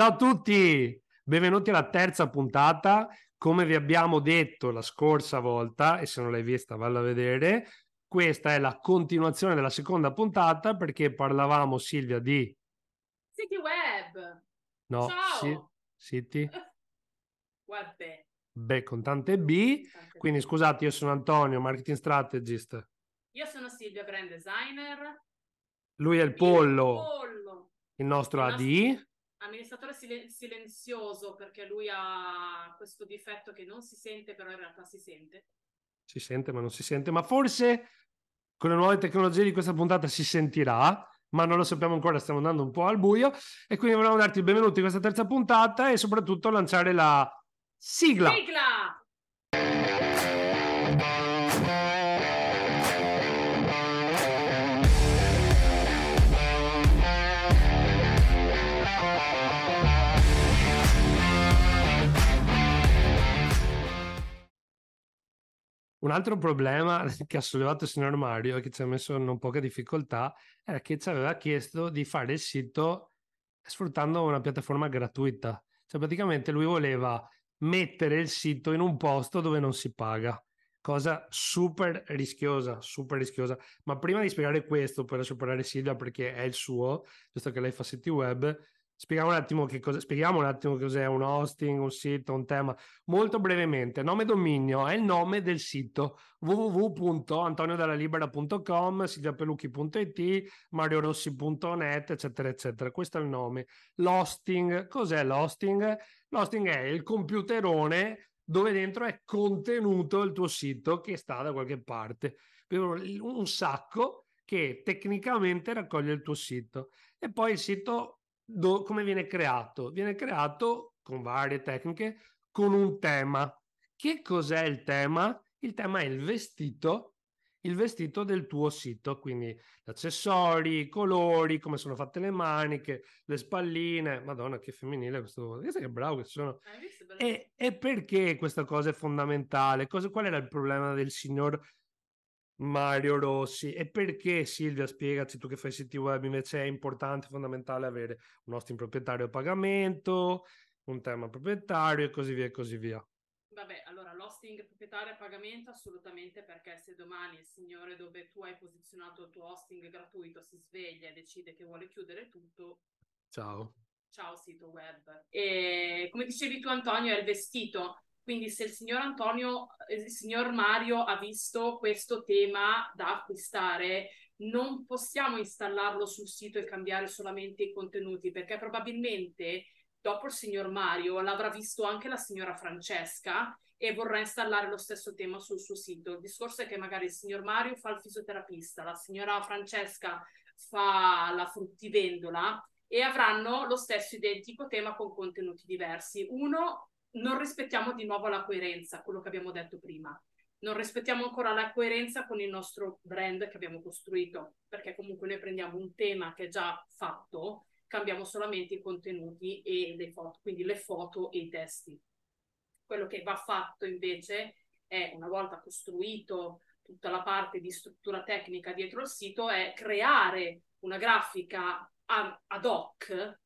Ciao a tutti, benvenuti alla terza puntata. Come vi abbiamo detto la scorsa volta, e se non l'hai vista, valla a vedere, questa è la continuazione della seconda puntata perché parlavamo, Silvia, di... City Web. No, Ciao. si- City. Guarda, Beh, con tante B. tante- Quindi scusate, io sono Antonio, marketing strategist. io sono Silvia, brand designer. Lui è il Il pollo, pollo, il nostro Il AD. Amministratore silen- silenzioso perché lui ha questo difetto che non si sente, però in realtà si sente. Si sente, ma non si sente. Ma forse con le nuove tecnologie di questa puntata si sentirà, ma non lo sappiamo ancora, stiamo andando un po' al buio. E quindi volevamo darti il benvenuto in questa terza puntata e soprattutto lanciare la sigla. Sigla! Un altro problema che ha sollevato il signor Mario e che ci ha messo non poca difficoltà era che ci aveva chiesto di fare il sito sfruttando una piattaforma gratuita. Cioè praticamente lui voleva mettere il sito in un posto dove non si paga. Cosa super rischiosa, super rischiosa. Ma prima di spiegare questo, poi lascio parlare Silvia perché è il suo, visto che lei fa siti web, spieghiamo un attimo che cosa, spieghiamo un attimo cos'è un hosting, un sito, un tema. Molto brevemente, nome dominio è il nome del sito www.antoniodallalibera.com, silviapelucchi.it, mariorossi.net, eccetera, eccetera. Questo è il nome. L'hosting, cos'è l'hosting? L'hosting è il computerone dove dentro è contenuto il tuo sito che sta da qualche parte. Un sacco che tecnicamente raccoglie il tuo sito. E poi il sito do- come viene creato? Viene creato con varie tecniche, con un tema. Che cos'è il tema? Il tema è il vestito, il vestito del tuo sito, quindi gli accessori, i colori, come sono fatte le maniche, le spalline. Madonna, che femminile questo. Che bravo che sono. Bello. E, e perché questa cosa è fondamentale? Cosa- qual era il problema del signor Mario Rossi? E perché Silvia, spiegaci tu che fai siti web, invece è importante, fondamentale avere un hosting proprietario a pagamento, un tema proprietario e così via e così via. Vabbè, allora l'hosting proprietario a pagamento assolutamente perché se domani il signore dove tu hai posizionato il tuo hosting gratuito si sveglia e decide che vuole chiudere tutto, Ciao. ciao sito web. E come dicevi tu Antonio è il vestito, quindi se il signor Antonio, il signor Mario ha visto questo tema da acquistare, non possiamo installarlo sul sito e cambiare solamente i contenuti perché probabilmente dopo il signor Mario l'avrà visto anche la signora Francesca e vorrà installare lo stesso tema sul suo sito. Il discorso è che magari il signor Mario fa il fisioterapista, la signora Francesca fa la fruttivendola e avranno lo stesso identico tema con contenuti diversi. Uno, non rispettiamo di nuovo la coerenza, quello che abbiamo detto prima. Non rispettiamo ancora la coerenza con il nostro brand che abbiamo costruito, perché comunque noi prendiamo un tema che è già fatto, cambiamo solamente i contenuti e le foto, quindi le foto e i testi. Quello che va fatto invece è, una volta costruito tutta la parte di struttura tecnica dietro il sito, è creare una grafica ad hoc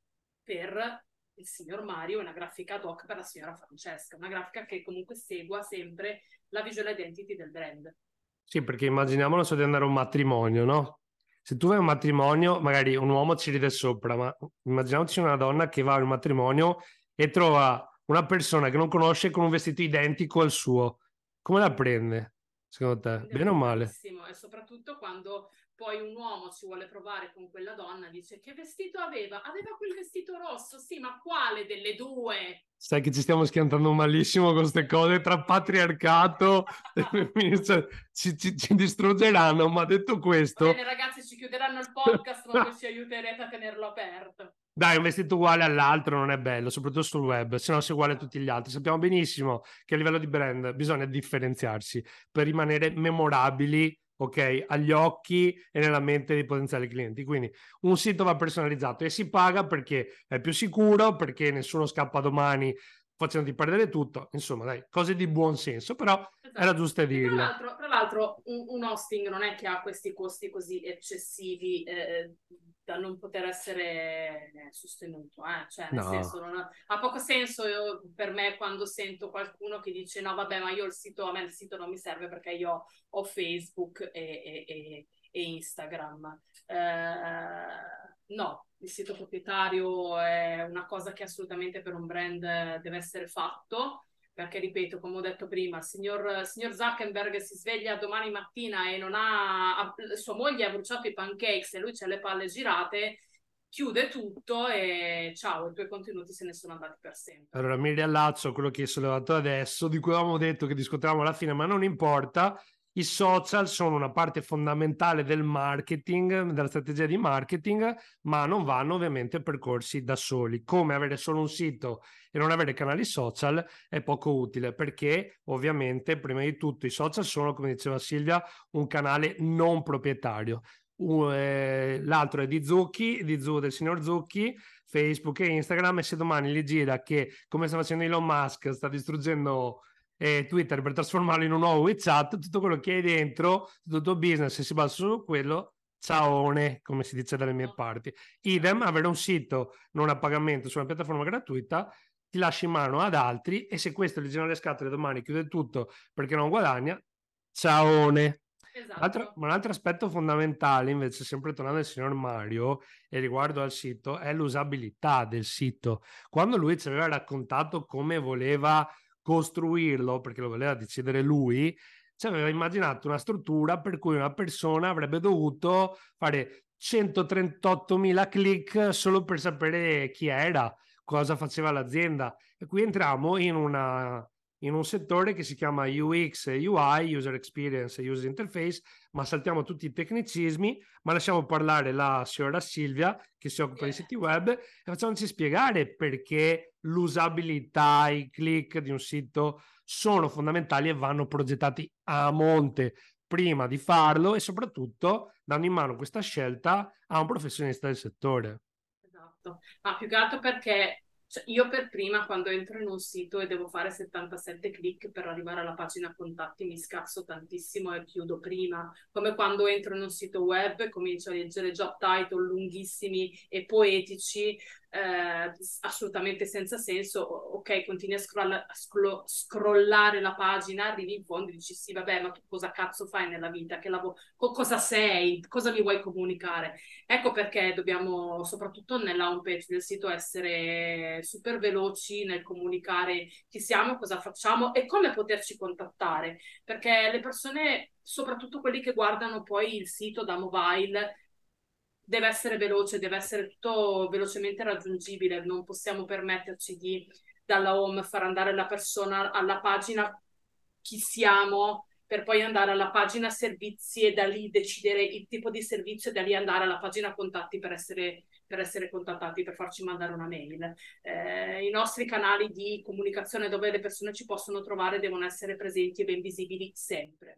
per il signor Mario e una grafica ad hoc per la signora Francesca, una grafica che comunque segua sempre la visual identity del brand. Sì, perché immaginiamo, non so, di andare a un matrimonio, no? Se tu vai a un matrimonio, magari un uomo ci ride sopra, ma immaginiamoci una donna che va a un matrimonio e trova una persona che non conosce con un vestito identico al suo. Come la prende, secondo te? Bene o male? E soprattutto quando poi un uomo ci vuole provare con quella donna, dice che vestito aveva? Aveva quel vestito rosso, sì, ma quale delle due? Sai che ci stiamo schiantando malissimo con queste cose tra patriarcato e femminismo, ci, ci- ci distruggeranno, ma detto questo, bene ragazzi, ci chiuderanno il podcast, ma voi ci aiuterete a tenerlo aperto. dai, un vestito uguale all'altro non è bello, soprattutto sul web, se no sei uguale a tutti gli altri. Sappiamo benissimo che a livello di brand bisogna differenziarsi per rimanere memorabili, ok, agli occhi e nella mente dei potenziali clienti. Quindi un sito va personalizzato e si paga perché è più sicuro, perché nessuno scappa domani facendoti perdere tutto. Insomma, dai, cose di buon senso, però esatto. era giusto dirle. Tra l'altro, tra l'altro un, un, hosting non è che ha questi costi così eccessivi eh, da non poter essere eh, sostenuto, eh? cioè nel no. senso non ha, ha poco senso io, per me quando sento qualcuno che dice no vabbè ma io il sito, a me il sito non mi serve perché io ho Facebook e, e, e, e Instagram. Eh, no, il sito proprietario è una cosa che assolutamente per un brand deve essere fatto perché ripeto, come ho detto prima, il signor, signor, Zuckerberg si sveglia domani mattina e non ha, sua moglie ha bruciato i pancakes e lui c'ha le palle girate, chiude tutto e ciao, i tuoi contenuti se ne sono andati per sempre. Allora mi riallaccio a quello che hai sollevato adesso, di cui avevamo detto che discutiamo alla fine, ma non importa, i social sono una parte fondamentale del marketing, della strategia di marketing, ma non vanno ovviamente percorsi da soli. Come avere solo un sito e non avere canali social è poco utile perché ovviamente prima di tutto i social sono, come diceva Silvia, un canale non proprietario. Uh, eh, l'altro è di Zucchi, di Zu, del signor Zucchi, Facebook e Instagram e se domani gli gira che come sta facendo Elon Musk sta distruggendo eh, Twitter per trasformarlo in un nuovo WeChat, tutto quello che hai dentro, tutto il tuo business, se si basa su quello, ciaone, come si dice dalle mie parti. Idem, avere un sito non a pagamento su una piattaforma gratuita, ti lasci in mano ad altri e se questo gli gira le scatole domani chiude tutto perché non guadagna, ciaone. Esatto. Altro, un altro aspetto fondamentale, invece, sempre tornando al signor Mario e riguardo al sito, è l'usabilità del sito. Quando lui ci aveva raccontato come voleva costruirlo, perché lo voleva decidere lui, ci aveva immaginato una struttura per cui una persona avrebbe dovuto fare 138.000 click solo per sapere chi era, cosa faceva l'azienda. E qui entriamo in una in un settore che si chiama UX e UI, User Experience e User Interface, ma saltiamo tutti i tecnicismi, ma lasciamo parlare la signora Silvia che si occupa di siti web e facciamoci spiegare perché l'usabilità, i click di un sito sono fondamentali e vanno progettati a monte. Prima di farlo e soprattutto dando in mano questa scelta a un professionista del settore. Esatto, ma più che altro perché cioè, io per prima, quando entro in un sito e devo fare 77 clic per arrivare alla pagina contatti, mi scazzo tantissimo e chiudo prima. Come quando entro in un sito web e comincio a leggere job title lunghissimi e poetici, eh, assolutamente senza senso, ok, continui a, scrolla, a scro- scrollare la pagina, arrivi in fondo e dici sì, vabbè, ma tu cosa cazzo fai nella vita? Che lavoro, co- cosa sei? Cosa mi vuoi comunicare? Ecco perché dobbiamo, soprattutto nella home page del sito, essere super veloci nel comunicare chi siamo, cosa facciamo e come poterci contattare, perché le persone, soprattutto quelli che guardano poi il sito da mobile, deve essere veloce, deve essere tutto velocemente raggiungibile, non possiamo permetterci di dalla home far andare la persona alla pagina chi siamo per poi andare alla pagina servizi e da lì decidere il tipo di servizio e da lì andare alla pagina contatti per essere, per essere contattati, per farci mandare una mail. Eh, I nostri canali di comunicazione dove le persone ci possono trovare devono essere presenti e ben visibili sempre.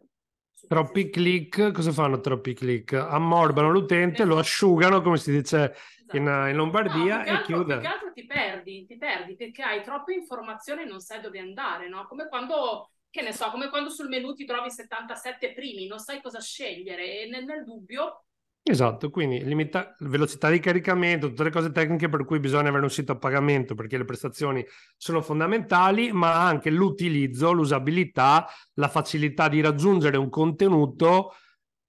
Troppi click, cosa fanno troppi click? Ammorbano l'utente, lo asciugano, come si dice esatto. in, in, Lombardia, no, e altro, chiude. Più che altro ti perdi, ti perdi perché hai troppe informazioni e non sai dove andare, no? Come quando, che ne so, come quando sul menu ti trovi 77 primi, non sai cosa scegliere e nel, nel dubbio Esatto, quindi limita- velocità di caricamento, tutte le cose tecniche per cui bisogna avere un sito a pagamento perché le prestazioni sono fondamentali, ma anche l'utilizzo, l'usabilità, la facilità di raggiungere un contenuto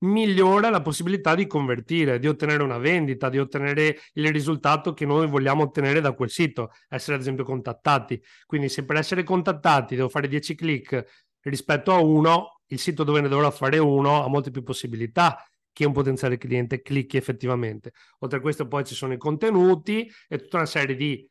migliora la possibilità di convertire, di ottenere una vendita, di ottenere il risultato che noi vogliamo ottenere da quel sito, essere ad esempio contattati. Quindi se per essere contattati devo fare 10 click rispetto a uno, il sito dove ne dovrò fare uno ha molte più possibilità che un potenziale cliente clicchi effettivamente. Oltre a questo poi ci sono i contenuti e tutta una serie di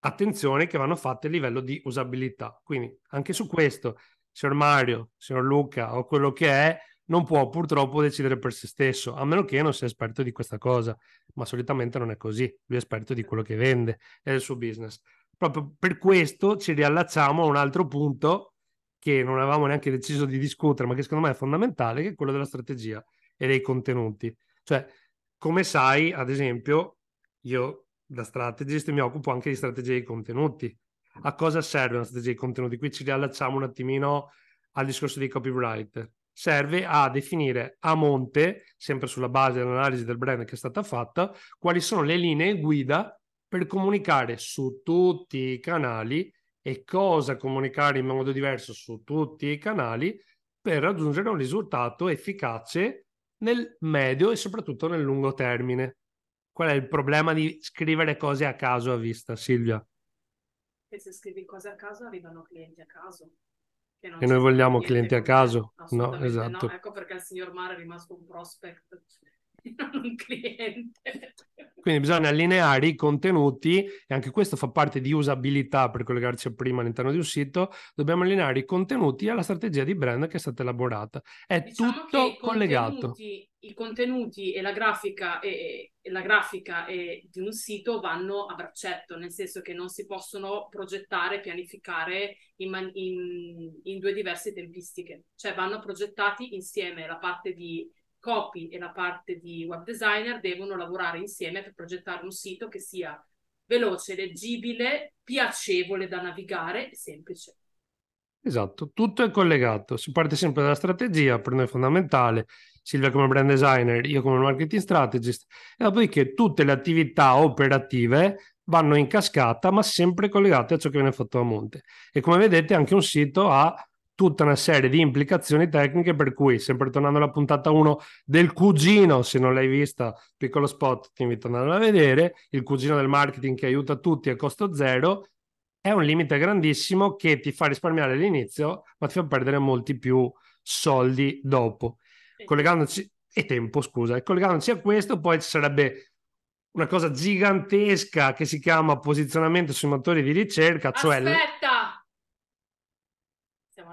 attenzioni che vanno fatte a livello di usabilità. Quindi anche su questo, signor Mario, signor Luca o quello che è, non può purtroppo decidere per se stesso, a meno che non sia esperto di questa cosa, ma solitamente non è così, lui è esperto di quello che vende e del suo business. Proprio per questo ci riallacciamo a un altro punto che non avevamo neanche deciso di discutere, ma che secondo me è fondamentale, che è quello della strategia e dei contenuti. Cioè, come sai, ad esempio, io da strategist mi occupo anche di strategie di contenuti. A cosa serve una strategia di contenuti? Qui ci riallacciamo un attimino al discorso dei copywriter. Serve a definire a monte, sempre sulla base dell'analisi del brand che è stata fatta, quali sono le linee guida per comunicare su tutti i canali e cosa comunicare in modo diverso su tutti i canali per raggiungere un risultato efficace nel medio e soprattutto nel lungo termine. Qual è il problema di scrivere cose a caso a vista, Silvia? Che se scrivi cose a caso arrivano clienti a caso. e noi vogliamo clienti a caso? No, esatto. No. Ecco perché il signor Mare è rimasto un prospect non un cliente. Quindi bisogna allineare i contenuti e anche questo fa parte di usabilità per collegarci prima all'interno di un sito. Dobbiamo allineare i contenuti alla strategia di brand che è stata elaborata. È diciamo tutto collegato. I contenuti e la grafica, e, e la grafica e di un sito vanno a braccetto, nel senso che non si possono progettare pianificare in, man- in, in due diverse tempistiche, cioè vanno progettati insieme la parte di copy e la parte di web designer devono lavorare insieme per progettare un sito che sia veloce, leggibile, piacevole da navigare e semplice. Esatto, tutto è collegato, si parte sempre dalla strategia, per noi è fondamentale, Silvia come brand designer, io come marketing strategist, e dopodiché tutte le attività operative vanno in cascata, ma sempre collegate a ciò che viene fatto a monte. E come vedete anche un sito ha tutta una serie di implicazioni tecniche per cui, sempre tornando alla puntata 1 del cugino, se non l'hai vista, piccolo spot, ti invito ad andare a vedere, il cugino del marketing che aiuta tutti a costo zero, è un limite grandissimo che ti fa risparmiare all'inizio, ma ti fa perdere molti più soldi dopo. Collegandoci, e tempo, scusa, e collegandoci a questo, poi ci sarebbe una cosa gigantesca che si chiama posizionamento sui motori di ricerca, cioè... Aspetta!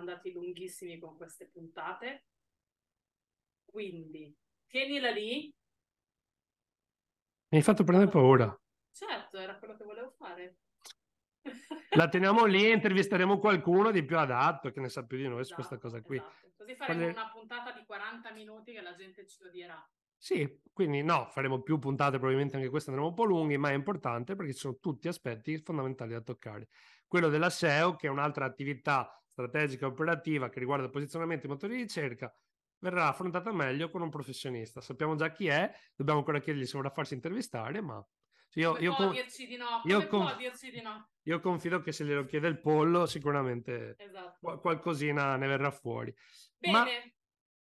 Andati lunghissimi con queste puntate. Quindi, tienila lì. Mi hai fatto prendere paura. Certo, era quello che volevo fare. La teniamo lì e intervisteremo qualcuno di più adatto che ne sa più di noi esatto, su questa cosa qui. Esatto. Così faremo Quelle... una puntata di 40 minuti che la gente ci lo dirà. Sì, quindi no, faremo più puntate, probabilmente anche queste andremo un po' lunghi, ma è importante perché ci sono tutti aspetti fondamentali da toccare. Quello della SEO, che è un'altra attività strategica operativa che riguarda posizionamento dei motori di ricerca verrà affrontata meglio con un professionista. Sappiamo già chi è, dobbiamo ancora chiedergli se vorrà farsi intervistare, ma io, io, con... dirci no? io, conf... no? io, confido che se glielo chiede il pollo sicuramente esatto. qualcosina ne verrà fuori. Bene.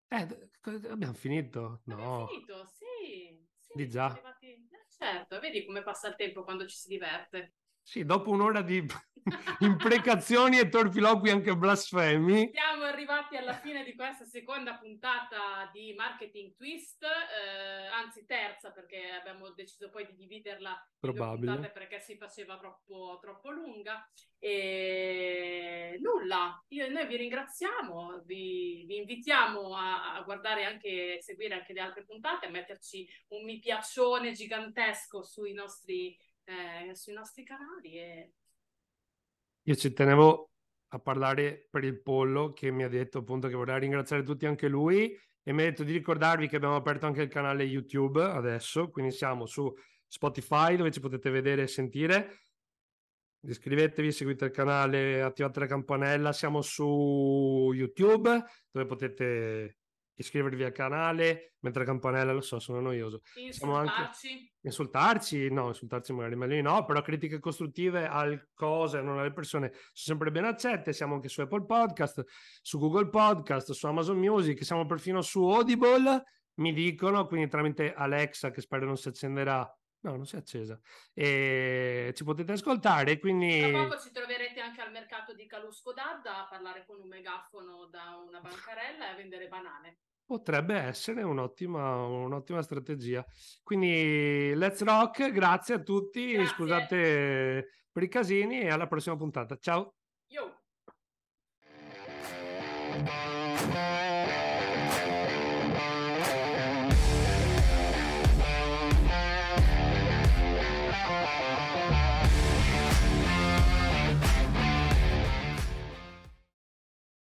Ma... Eh, abbiamo finito? No. Abbiamo finito, sì. sì Di già. Arrivati... Eh, certo, vedi come passa il tempo quando ci si diverte. Sì, dopo un'ora di imprecazioni e torfiloqui anche blasfemi. Siamo arrivati alla fine di questa seconda puntata di Marketing Twist, eh, anzi terza perché abbiamo deciso poi di dividerla Probabile. perché si faceva troppo, troppo lunga. E nulla, Io, noi vi ringraziamo, vi, vi invitiamo a, a, guardare anche, seguire anche le altre puntate, a metterci un mi piacione gigantesco sui nostri eh, sui nostri canali. E... Io ci tenevo a parlare per il pollo che mi ha detto appunto che vorrei ringraziare tutti anche lui e mi ha detto di ricordarvi che abbiamo aperto anche il canale YouTube adesso, quindi siamo su Spotify dove ci potete vedere e sentire. Iscrivetevi, seguite il canale, attivate la campanella, siamo su YouTube dove potete iscrivervi al canale, mettere la campanella, lo so, sono noioso. Insultarci? Anche... Insultarci? No, insultarci magari meglio di no, però critiche costruttive al cose, non alle persone, sono sempre ben accette. Siamo anche su Apple Podcast, su Google Podcast, su Amazon Music, siamo perfino su Audible, mi dicono, quindi tramite Alexa, che spero non si accenderà, No, non si è accesa. E ci potete ascoltare, quindi... Tra poco ci troverete anche al mercato di Calusco d'Adda a parlare con un megafono da una bancarella e a vendere banane. Potrebbe essere un'ottima, un'ottima strategia. Quindi, let's rock, grazie a tutti, grazie. scusate per i casini e alla prossima puntata. Ciao! Yo!